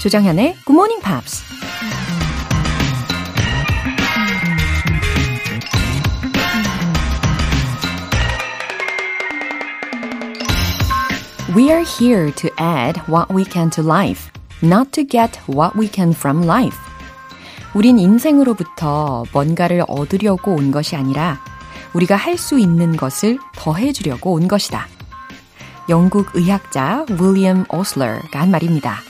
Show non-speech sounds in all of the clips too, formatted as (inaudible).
조정현의 Good Morning Pops. We are here to add what we can to life, not to get what we can from life. 우린 인생으로부터 뭔가를 얻으려고 온 것이 아니라 우리가 할 수 있는 것을 더해주려고 온 것이다. 영국 의학자 윌리엄 오슬러가 한 말입니다.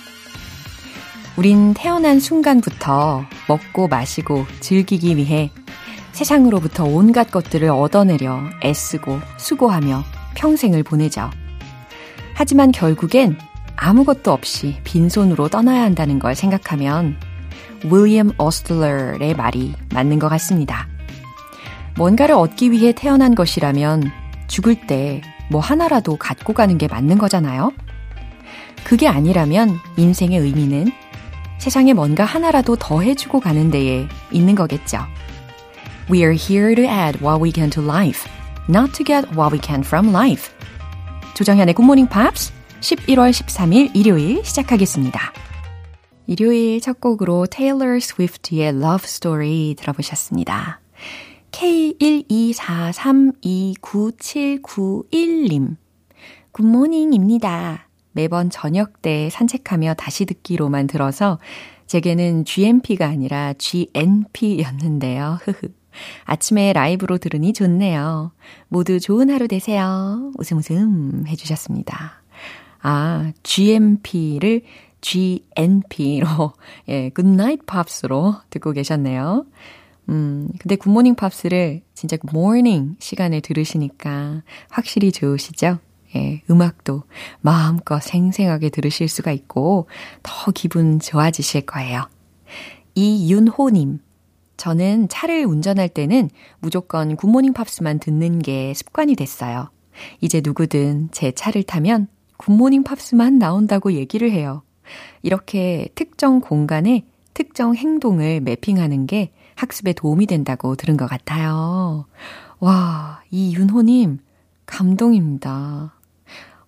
우린 태어난 순간부터 먹고 마시고 즐기기 위해 세상으로부터 온갖 것들을 얻어내려 애쓰고 수고하며 평생을 보내죠. 하지만 결국엔 아무것도 없이 빈손으로 떠나야 한다는 걸 생각하면 윌리엄 오스틀러의 말이 맞는 것 같습니다. 뭔가를 얻기 위해 태어난 것이라면 죽을 때 뭐 하나라도 갖고 가는 게 맞는 거잖아요? 그게 아니라면 인생의 의미는 세상에 뭔가 하나라도 더 해주고 가는 데에 있는 거겠죠. We are here to add what we can to life, not to get what we can from life. 조정현의 굿모닝 팝스 11월 13일 일요일 시작하겠습니다. 일요일 첫 곡으로 테일러 스위프트의 Love Story 들어보셨습니다. K124329791님. 굿모닝입니다. 매번 저녁 때 산책하며 다시 듣기로만 들어서 제게는 GMP가 아니라 GNP였는데요. 아침에 라이브로 들으니 좋네요. 모두 좋은 하루 되세요. 웃음 웃음 해주셨습니다. 아, GMP를 GNP로, 예, 굿나잇 팝스로 듣고 계셨네요. 음, 근데 굿모닝 팝스를 진짜 morning 시간에 들으시니까 확실히 좋으시죠? 예, 음악도 마음껏 생생하게 들으실 수가 있고 더 기분 좋아지실 거예요. 이윤호님, 저는 차를 운전할 때는 무조건 굿모닝 팝스만 듣는 게 습관이 됐어요. 이제 누구든 제 차를 타면 굿모닝 팝스만 나온다고 얘기를 해요. 이렇게 특정 공간에 특정 행동을 매핑하는 게 학습에 도움이 된다고 들은 것 같아요. 와, 이 윤호님, 감동입니다.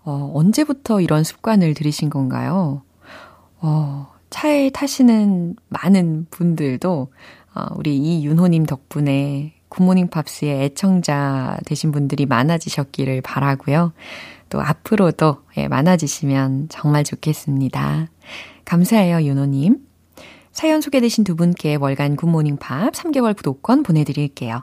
어, 언제부터 이런 습관을 들이신 건가요? 어, 차에 타시는 많은 분들도 어, 우리 이윤호님 덕분에 굿모닝 팝스의 애청자 되신 분들이 많아지셨기를 바라고요. 또 앞으로도 예, 많아지시면 정말 좋겠습니다. 감사해요, 윤호님. 사연 소개되신 두 분께 월간 굿모닝 팝 3개월 구독권 보내드릴게요.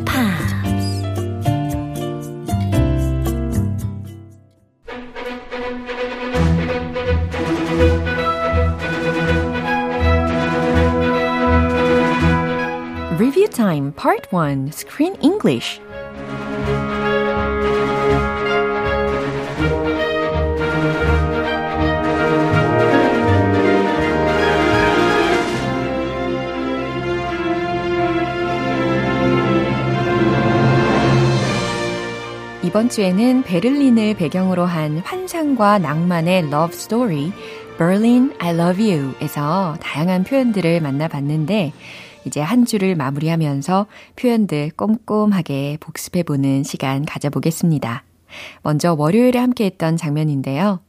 Time Part 1 Screen English 이번 주에는 베를린을 배경으로 한 환상과 낭만의 love story, Berlin I Love You에서 다양한 표현들을 만나봤는데, 이제 한 주를 마무리하면서 표현들 꼼꼼하게 복습해보는 시간 가져보겠습니다. 먼저 월요일에 함께 했던 장면인데요.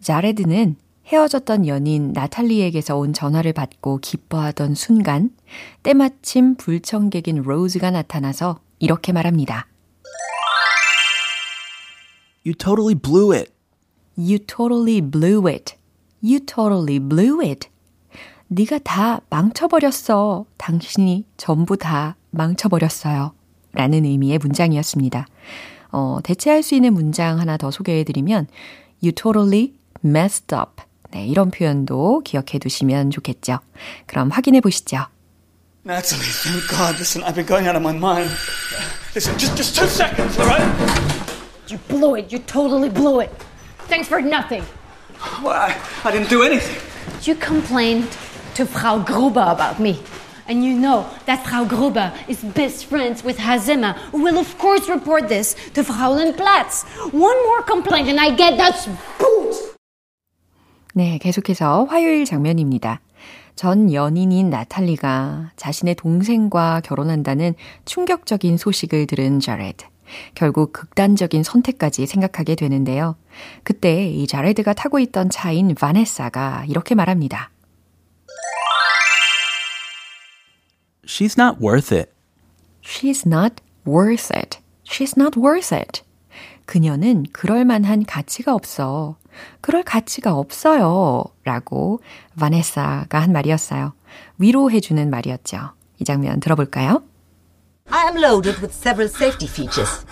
자레드는 헤어졌던 연인 나탈리에게서 온 전화를 받고 기뻐하던 순간, 때마침 불청객인 로즈가 나타나서 이렇게 말합니다. You totally blew it. You totally blew it. You totally blew it. 네가 다 망쳐버렸어. 당신이 전부 다 망쳐버렸어요. 라는 의미의 문장이었습니다. 어, 대체할 수 있는 문장 하나 더 소개해드리면 You totally messed up. 네, 이런 표현도 기억해 두시면 좋겠죠. 그럼 확인해 보시죠. Natalie, thank God. Listen, I've been going out of my mind. Listen, just, just two seconds, all right? You blew it. You totally blew it. Thanks for nothing. Well, I, I didn't do anything. You complained to Frau Gruber about me. And you know that Frau Gruber is best friends with Hazima, who will of course report this to Fraulein Platz. One more complaint and I get that boot! 네, 계속해서 화요일 장면입니다. 전 연인인 나탈리가 자신의 동생과 결혼한다는 충격적인 소식을 들은 자레드. 결국 극단적인 선택까지 생각하게 되는데요. 그때 이 자레드가 타고 있던 차인 바네사가 이렇게 말합니다. She's not worth it. She's not worth it. She's not worth it. 그녀는 그럴 만한 가치가 없어. 그럴 가치가 없어요. 라고 바네사가 한 말이었어요. 위로해주는 말이었죠. 이 장면 들어볼까요? I am loaded with several safety features.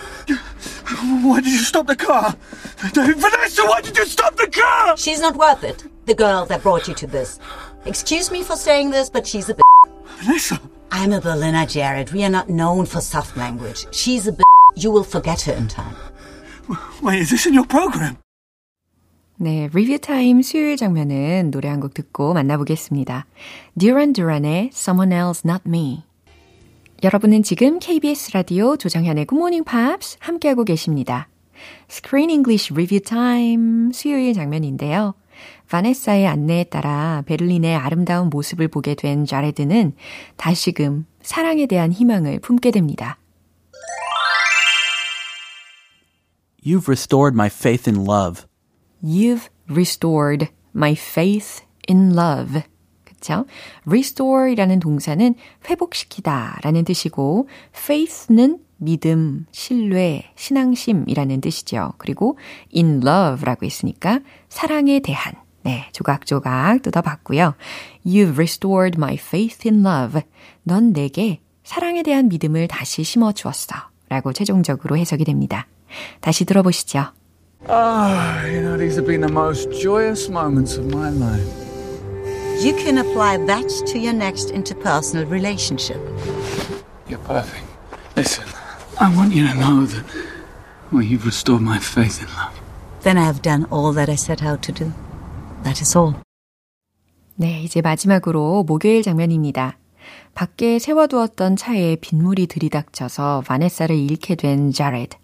Why did you stop the car? Vanessa, why did you stop the car? She's not worth it. The girl that brought you to this. Excuse me for saying this, but she's a b. Vanessa. I'm a Berliner, Jared. We are not known for soft language. She's a b. You will forget her in time. Wait, is this in your program? 네, 리뷰 타임 수요일 장면은 노래 한 곡 듣고 만나보겠습니다. Duran Duran의 Someone Else Not Me. 여러분은 지금 KBS 라디오 조정현의 Good Morning Pops 함께하고 계십니다. Screen English Review Time 수요일 장면인데요. 바네사의 안내에 따라 베를린의 아름다운 모습을 보게 된 자레드는 다시금 사랑에 대한 희망을 품게 됩니다. You've restored my faith in love. You've restored my faith in love. 그쵸? restore이라는 동사는 회복시키다 라는 뜻이고, faith는 믿음, 신뢰, 신앙심이라는 뜻이죠. 그리고 in love라고 했으니까 사랑에 대한 네, 조각조각 뜯어봤고요. You've restored my faith in love. 넌 내게 사랑에 대한 믿음을 다시 심어 주었어. 라고 최종적으로 해석이 됩니다. 다시 들어보시죠. Ah, you know, these have been the most joyous moments of my life. You can apply that to your next interpersonal relationship. You're perfect. Listen, I want you to know that, well, you've restored my faith in love. Then I have done all that I set out to do. That is all. 네, 이제 마지막으로 목요일 장면입니다. 밖에 세워두었던 차에 빗물이 들이닥쳐서 바네사를 잃게 된 자레드.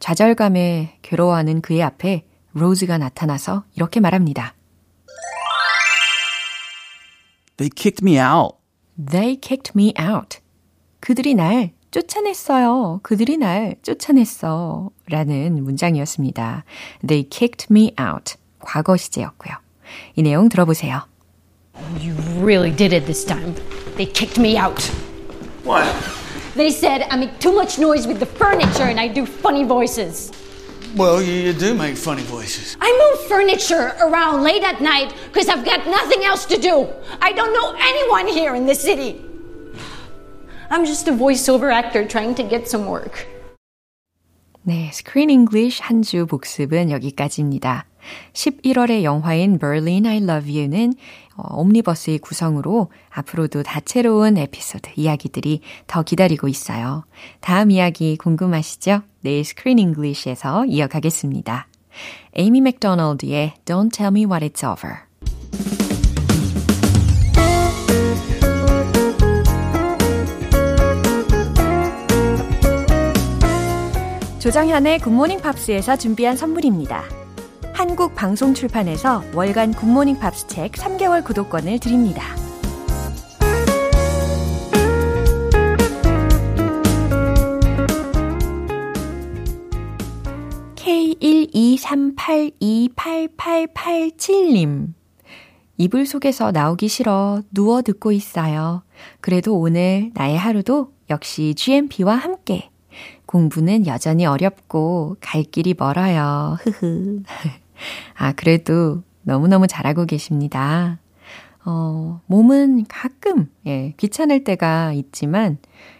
좌절감에 괴로워하는 그의 앞에 로즈가 나타나서 이렇게 말합니다. They kicked me out. They kicked me out. 그들이 날 쫓아냈어요. 그들이 날 쫓아냈어. 라는 문장이었습니다. They kicked me out. 과거 시제였고요. 이 내용 들어보세요. You really did it this time. They kicked me out. What? They said I make too much noise with the furniture and I do funny voices. Well, you, you do make funny voices. I move furniture around late at night because I've got nothing else to do. I don't know anyone here in the city. I'm just a voiceover actor trying to get some work. 네, Screen English 한주 복습은 여기까지입니다. 11월의 영화인 Berlin I Love You는 어, 옴니버스의 구성으로 앞으로도 다채로운 에피소드, 이야기들이 더 기다리고 있어요. 다음 이야기 궁금하시죠? 내일 Screen English에서 이어가겠습니다. 에이미 맥도널드의 Don't Tell Me What It's Over. 조정현의 굿모닝 팝스에서 준비한 선물입니다. 한국 방송 출판에서 월간 굿모닝 팝스 책 3개월 구독권을 드립니다. K123828887님. 이불 속에서 나오기 싫어 누워 듣고 있어요. 그래도 오늘 나의 하루도 역시 GMP와 함께 공부는 여전히 어렵고 갈 길이 멀어요. 흐흐. (laughs) 아, 그래도 너무너무 잘하고 계십니다. 어, 몸은 가끔, 예, 귀찮을 때가 있지만,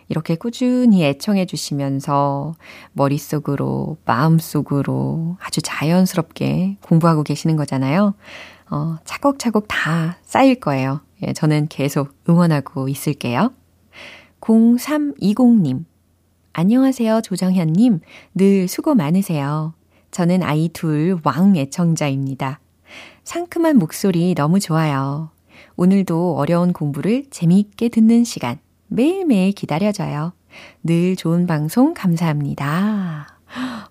이렇게 꾸준히 애청해 주시면서 머릿속으로, 마음속으로 아주 자연스럽게 공부하고 계시는 거잖아요. 어, 차곡차곡 다 쌓일 거예요. 예, 저는 계속 응원하고 있을게요. 0320님. 안녕하세요, 조정현님. 늘 수고 많으세요. 저는 아이 둘 왕 애청자입니다. 상큼한 목소리 너무 좋아요. 오늘도 어려운 공부를 재미있게 듣는 시간 매일매일 기다려져요. 늘 좋은 방송 감사합니다.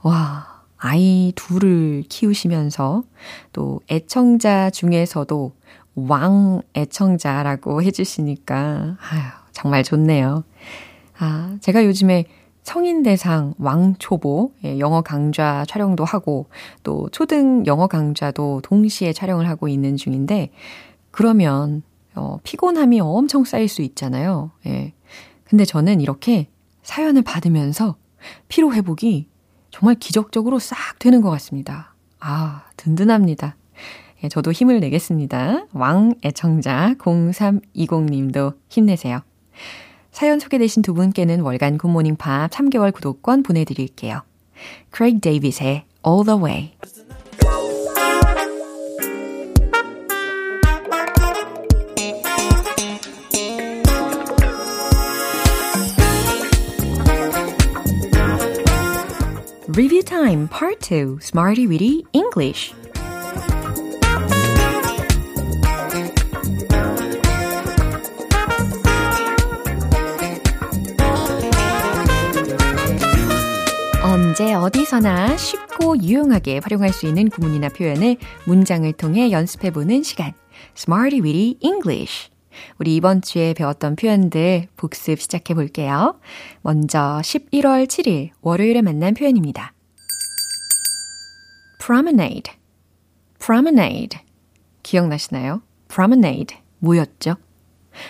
와, 아이 둘을 키우시면서 또 애청자 중에서도 왕 애청자라고 해주시니까, 아유, 정말 좋네요. 아, 제가 요즘에 성인 대상 왕초보 예, 영어 강좌 촬영도 하고 또 초등 영어 강좌도 동시에 촬영을 하고 있는 중인데 그러면 어, 피곤함이 엄청 쌓일 수 있잖아요. 예. 근데 저는 이렇게 사연을 받으면서 피로 회복이 정말 기적적으로 싹 되는 것 같습니다. 아, 든든합니다. 예, 저도 힘을 내겠습니다. 왕 애청자 0320님도 힘내세요. 사연 소개되신 두 분께는 월간 굿모닝 팝 3개월 구독권 보내드릴게요. 크레이크 데이빗의 All the Way Review Time Part 2 Smarty Weedy English 언제 어디서나 쉽고 유용하게 활용할 수 있는 구문이나 표현을 문장을 통해 연습해보는 시간 Smarty Weedy English 우리 이번 주에 배웠던 표현들 복습 시작해 볼게요. 먼저 11월 7일 월요일에 만난 표현입니다. promenade, promenade. 기억나시나요? promenade. 뭐였죠?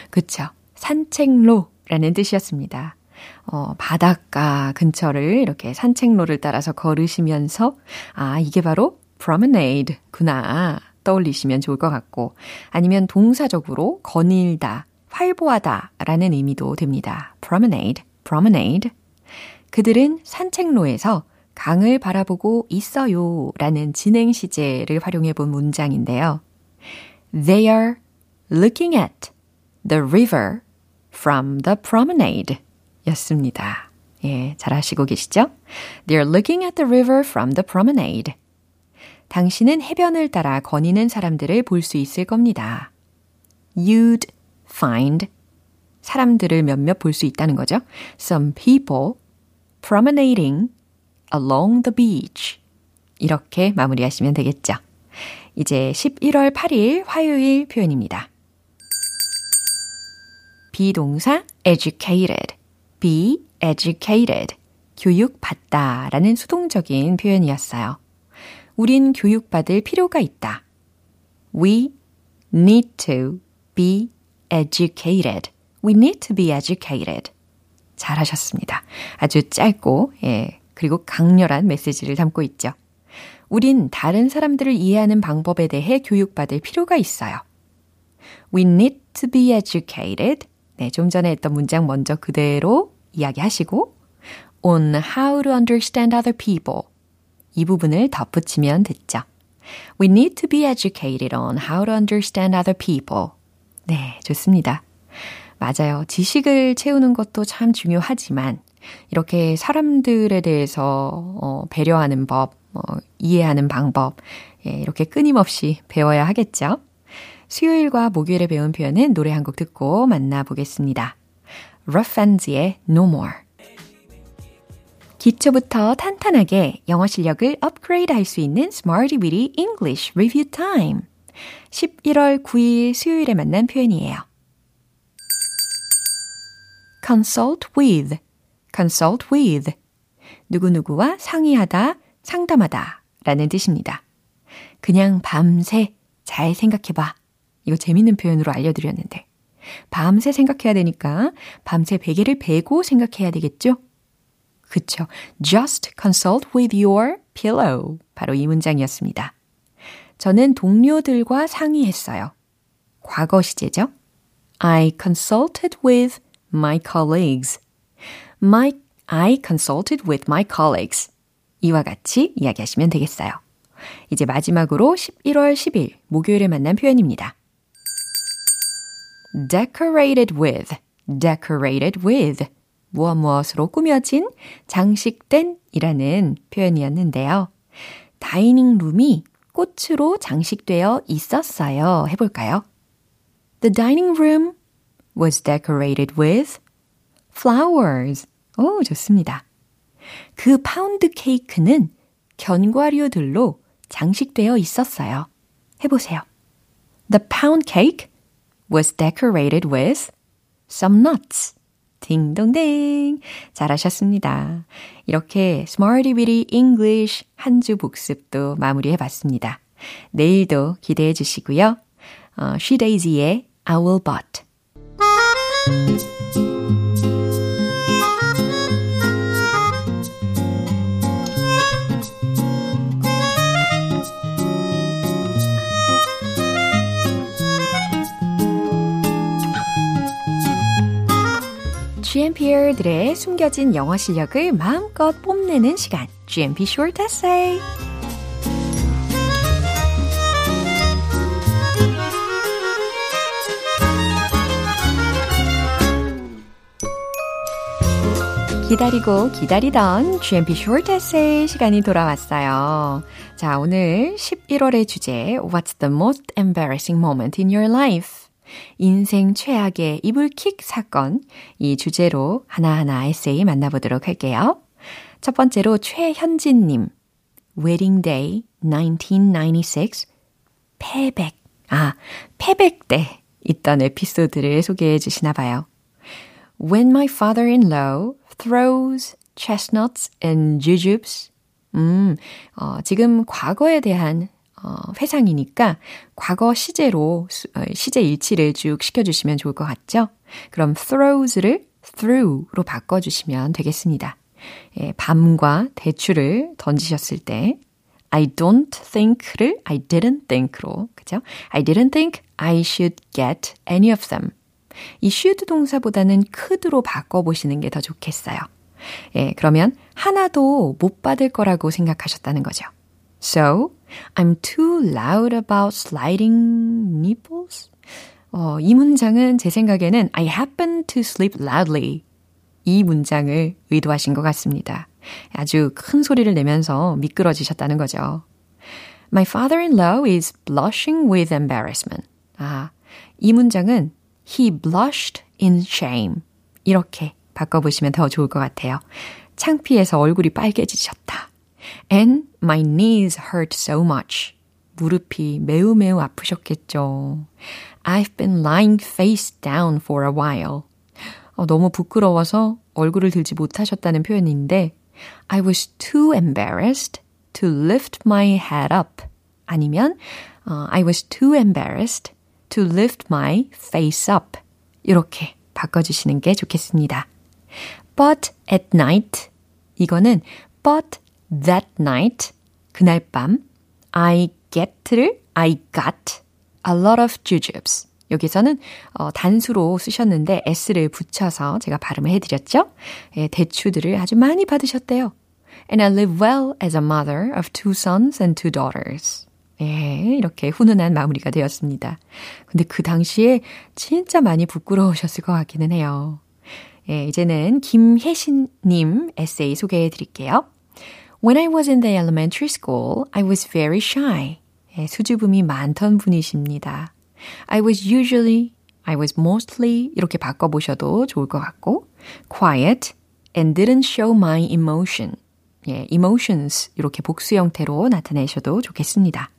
그쵸. 산책로라는 뜻이었습니다. 어, 바닷가 근처를 이렇게 산책로를 따라서 걸으시면서, 아, 이게 바로 promenade구나. 떠올리시면 좋을 것 같고, 아니면 동사적으로 거닐다, 활보하다 라는 의미도 됩니다. promenade, promenade. 그들은 산책로에서 강을 바라보고 있어요 라는 진행 시제를 활용해 본 문장인데요. They are looking at the river from the promenade 였습니다. 예, 잘 하시고 계시죠? They're looking at the river from the promenade. 당신은 해변을 따라 거니는 사람들을 볼 수 있을 겁니다. You'd find 사람들을 몇몇 볼 수 있다는 거죠. Some people promenading along the beach. 이렇게 마무리하시면 되겠죠. 이제 11월 8일 화요일 표현입니다. 비동사 educated, be educated, 교육받다 라는 수동적인 표현이었어요. 우린 교육받을 필요가 있다. We need to be educated. We need to be educated. 잘하셨습니다. 아주 짧고, 예, 그리고 강렬한 메시지를 담고 있죠. 우린 다른 사람들을 이해하는 방법에 대해 교육받을 필요가 있어요. We need to be educated. 네, 좀 전에 했던 문장 먼저 그대로 이야기하시고, on how to understand other people. 이 부분을 덧붙이면 됐죠. We need to be educated on how to understand other people. 네, 좋습니다. 맞아요. 지식을 채우는 것도 참 중요하지만, 이렇게 사람들에 대해서 어, 배려하는 법, 어, 이해하는 방법, 예, 이렇게 끊임없이 배워야 하겠죠. 수요일과 목요일에 배운 표현은 노래 한 곡 듣고 만나보겠습니다. Hands의 No More. 기초부터 탄탄하게 영어 실력을 업그레이드 할 수 있는 Smarty Weedy English Review Time. 11월 9일 수요일에 만난 표현이에요. consult with, consult with. 누구누구와 상의하다, 상담하다 라는 뜻입니다. 그냥 밤새 잘 생각해봐. 이거 재밌는 표현으로 알려드렸는데. 밤새 생각해야 되니까 밤새 베개를 베고 생각해야 되겠죠? 그쵸. Just consult with your pillow. 바로 이 문장이었습니다. 저는 동료들과 상의했어요. 과거 시제죠. I consulted with my colleagues. My, I consulted with my colleagues. 이와 같이 이야기하시면 되겠어요. 이제 마지막으로 11월 10일 목요일에 만난 표현입니다. Decorated with, decorated with. 무엇 무엇으로 꾸며진, 장식된 이라는 표현이었는데요. dining room이 꽃으로 장식되어 있었어요. 해볼까요? The dining room was decorated with flowers. 오, 좋습니다. 그 파운드 케이크는 견과류들로 장식되어 있었어요. 해보세요. The pound cake was decorated with some nuts. 딩동댕. 잘하셨습니다. 이렇게 Smarty Weedy English 한 주 복습도 마무리해 봤습니다. 내일도 기대해 주시고요. 어, She Daisy의 I Will But. GMPR들의 숨겨진 영어 실력을 마음껏 뽐내는 시간, GMP Short Essay. 기다리고 기다리던 GMP Short Essay 시간이 돌아왔어요. 자, 오늘 11월의 주제 What's the most embarrassing moment in your life? 인생 최악의 이불킥 사건. 이 주제로 하나하나 에세이 만나보도록 할게요. 첫 번째로 최현진님. Day 1996 패백. 아 패백 때 있던 에피소드를 소개해 주시나 봐요. When my father-in-law throws chestnuts and jujubes. 음, 어, 지금 과거에 대한 어, 회상이니까 과거 시제로 어, 시제 일치를 쭉 시켜주시면 좋을 것 같죠? 그럼 throws를 through로 바꿔주시면 되겠습니다. 예, 밤과 대추를 던지셨을 때 I don't think를 I didn't think로 그죠? I didn't think I should get any of them. 이 should 동사보다는 could로 바꿔보시는 게 더 좋겠어요. 예, 그러면 하나도 못 받을 거라고 생각하셨다는 거죠. So, I'm too loud about sliding nipples? 어, 이 문장은 제 생각에는 I happen to sleep loudly. 이 문장을 의도하신 것 같습니다. 아주 큰 소리를 내면서 미끄러지셨다는 거죠. My father-in-law is blushing with embarrassment. 아, 이 문장은 he blushed in shame. 이렇게 바꿔보시면 더 좋을 것 같아요. 창피해서 얼굴이 빨개지셨다. And my knees hurt so much. 무릎이 매우 매우 아프셨겠죠. I've been lying face down for a while. 어, 너무 부끄러워서 얼굴을 들지 못하셨다는 표현인데 I was too embarrassed to lift my head up. 아니면 uh, I was too embarrassed to lift my face up. 이렇게 바꿔주시는 게 좋겠습니다. But at night 이거는 but that night 그날 밤 I get를 I got a lot of jujubes. 여기서는 어, 단수로 쓰셨는데 s를 붙여서 제가 발음을 해드렸죠. 예, 대추들을 아주 많이 받으셨대요. And I live well as a mother of two sons and two daughters. 예, 이렇게 훈훈한 마무리가 되었습니다. 근데 그 당시에 진짜 많이 부끄러우셨을 것 같기는 해요. 예, 이제는 김혜신님 에세이 소개해 드릴게요. When I was in the elementary school, I was very shy. 예, 수줍음이 많던 분이십니다. I was usually, I was mostly 이렇게 바꿔보셔도 좋을 것 같고 quiet and didn't show my emotion. 예, emotions 이렇게 복수 형태로 나타내셔도 좋겠습니다.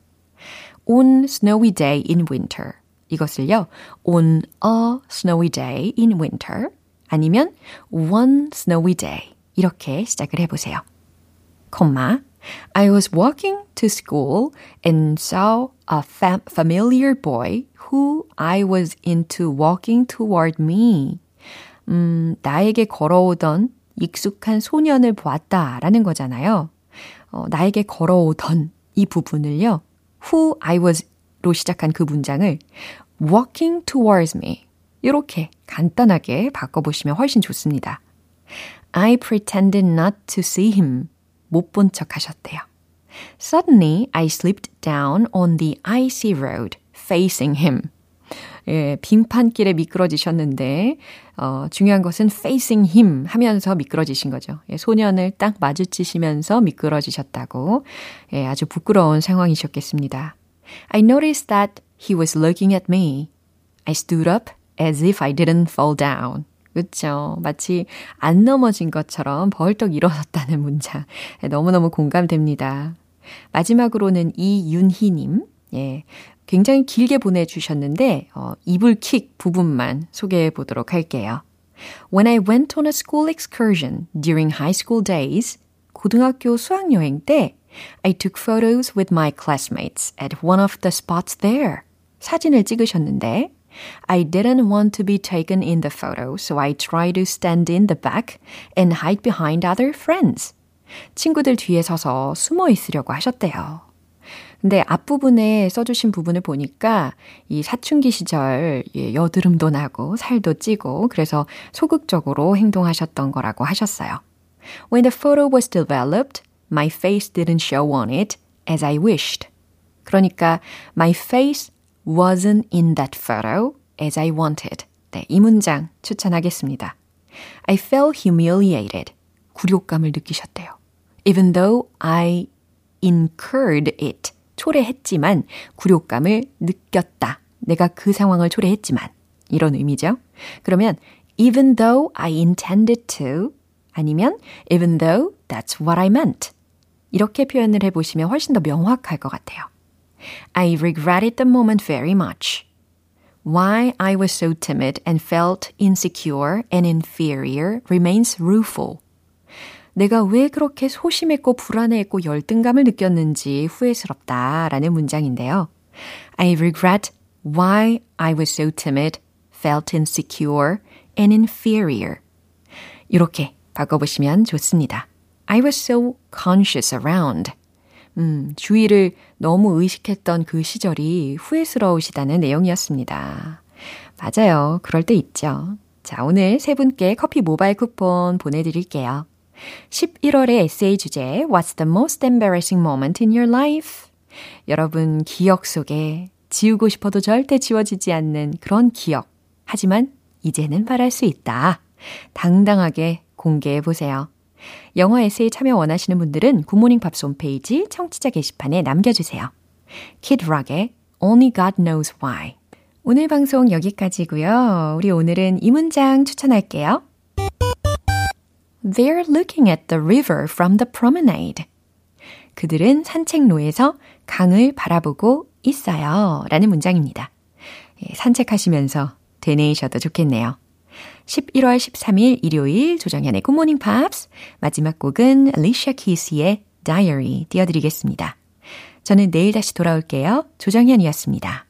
On snowy day in winter. 이것을요, on a snowy day in winter 아니면 one snowy day 이렇게 시작을 해보세요. 콤마 I was walking to school and saw a fam- familiar boy who I was into walking toward me. 음, 나에게 걸어오던 익숙한 소년을 보았다 라는 거잖아요. 어, 나에게 걸어오던 이 부분을요. who I was로 시작한 그 문장을 walking towards me 이렇게 간단하게 바꿔보시면 훨씬 좋습니다. I pretended not to see him. 못 본 척 하셨대요. Suddenly, I slipped down on the icy road facing him. 예, 빙판길에 미끄러지셨는데, 어, 중요한 것은 facing him 하면서 미끄러지신 거죠. 예, 소년을 딱 마주치시면서 미끄러지셨다고. 예, 아주 부끄러운 상황이셨겠습니다. I noticed that he was looking at me. I stood up as if I didn't fall down. 그렇죠. 마치 안 넘어진 것처럼 벌떡 일어섰다는 문장. 예, 너무너무 공감됩니다. 마지막으로는 이윤희님. 예. 굉장히 길게 보내주셨는데, 어, 이불킥 부분만 소개해 보도록 할게요. When I went on a school excursion during high school days, 고등학교 수학여행 때, I took photos with my classmates at one of the spots there. 사진을 찍으셨는데, I didn't want to be taken in the photo, so I tried to stand in the back and hide behind other friends. 친구들 뒤에 서서 숨어 있으려고 하셨대요. 근데 앞부분에 써주신 부분을 보니까 이 사춘기 시절 예, 여드름도 나고 살도 찌고 그래서 소극적으로 행동하셨던 거라고 하셨어요. When the photo was developed, my face didn't show on it as I wished. 그러니까 my face wasn't in that photo as I wanted. 네, 이 문장 추천하겠습니다. I felt humiliated. 굴욕감을 느끼셨대요. Even though I incurred it. 초래했지만 굴욕감을 느꼈다. 내가 그 상황을 초래했지만 이런 의미죠. 그러면 even though I intended to 아니면 even though that's what I meant 이렇게 표현을 해보시면 훨씬 더 명확할 것 같아요. I regretted the moment very much. Why I was so timid and felt insecure and inferior remains rueful. 내가 왜 그렇게 소심했고 불안해했고 열등감을 느꼈는지 후회스럽다라는 문장인데요. I regret why I was so timid, felt insecure, and inferior. 이렇게 바꿔보시면 좋습니다. I was so conscious around. 음, 주의를 너무 의식했던 그 시절이 후회스러우시다는 내용이었습니다. 맞아요. 그럴 때 있죠. 자, 오늘 세 분께 커피 모바일 쿠폰 보내드릴게요. 11월의 에세이 주제 What's the most embarrassing moment in your life? 여러분 기억 속에 지우고 싶어도 절대 지워지지 않는 그런 기억. 하지만 이제는 말할 수 있다. 당당하게 공개해 보세요. 영어 에세이 참여 원하시는 분들은 굿모닝 팝스 홈페이지 청취자 게시판에 남겨주세요. Kid Rock의 Only God Knows Why. 오늘 방송 여기까지고요. 우리 오늘은 이 문장 추천할게요. They're looking at the river from the promenade. 그들은 산책로에서 강을 바라보고 있어요. 라는 문장입니다. 산책하시면서 되뇌이셔도 좋겠네요. 11월 13일 일요일 조정현의 굿모닝 팝스 마지막 곡은 Alicia Keys의 Diary 띄워드리겠습니다. 저는 내일 다시 돌아올게요. 조정현이었습니다.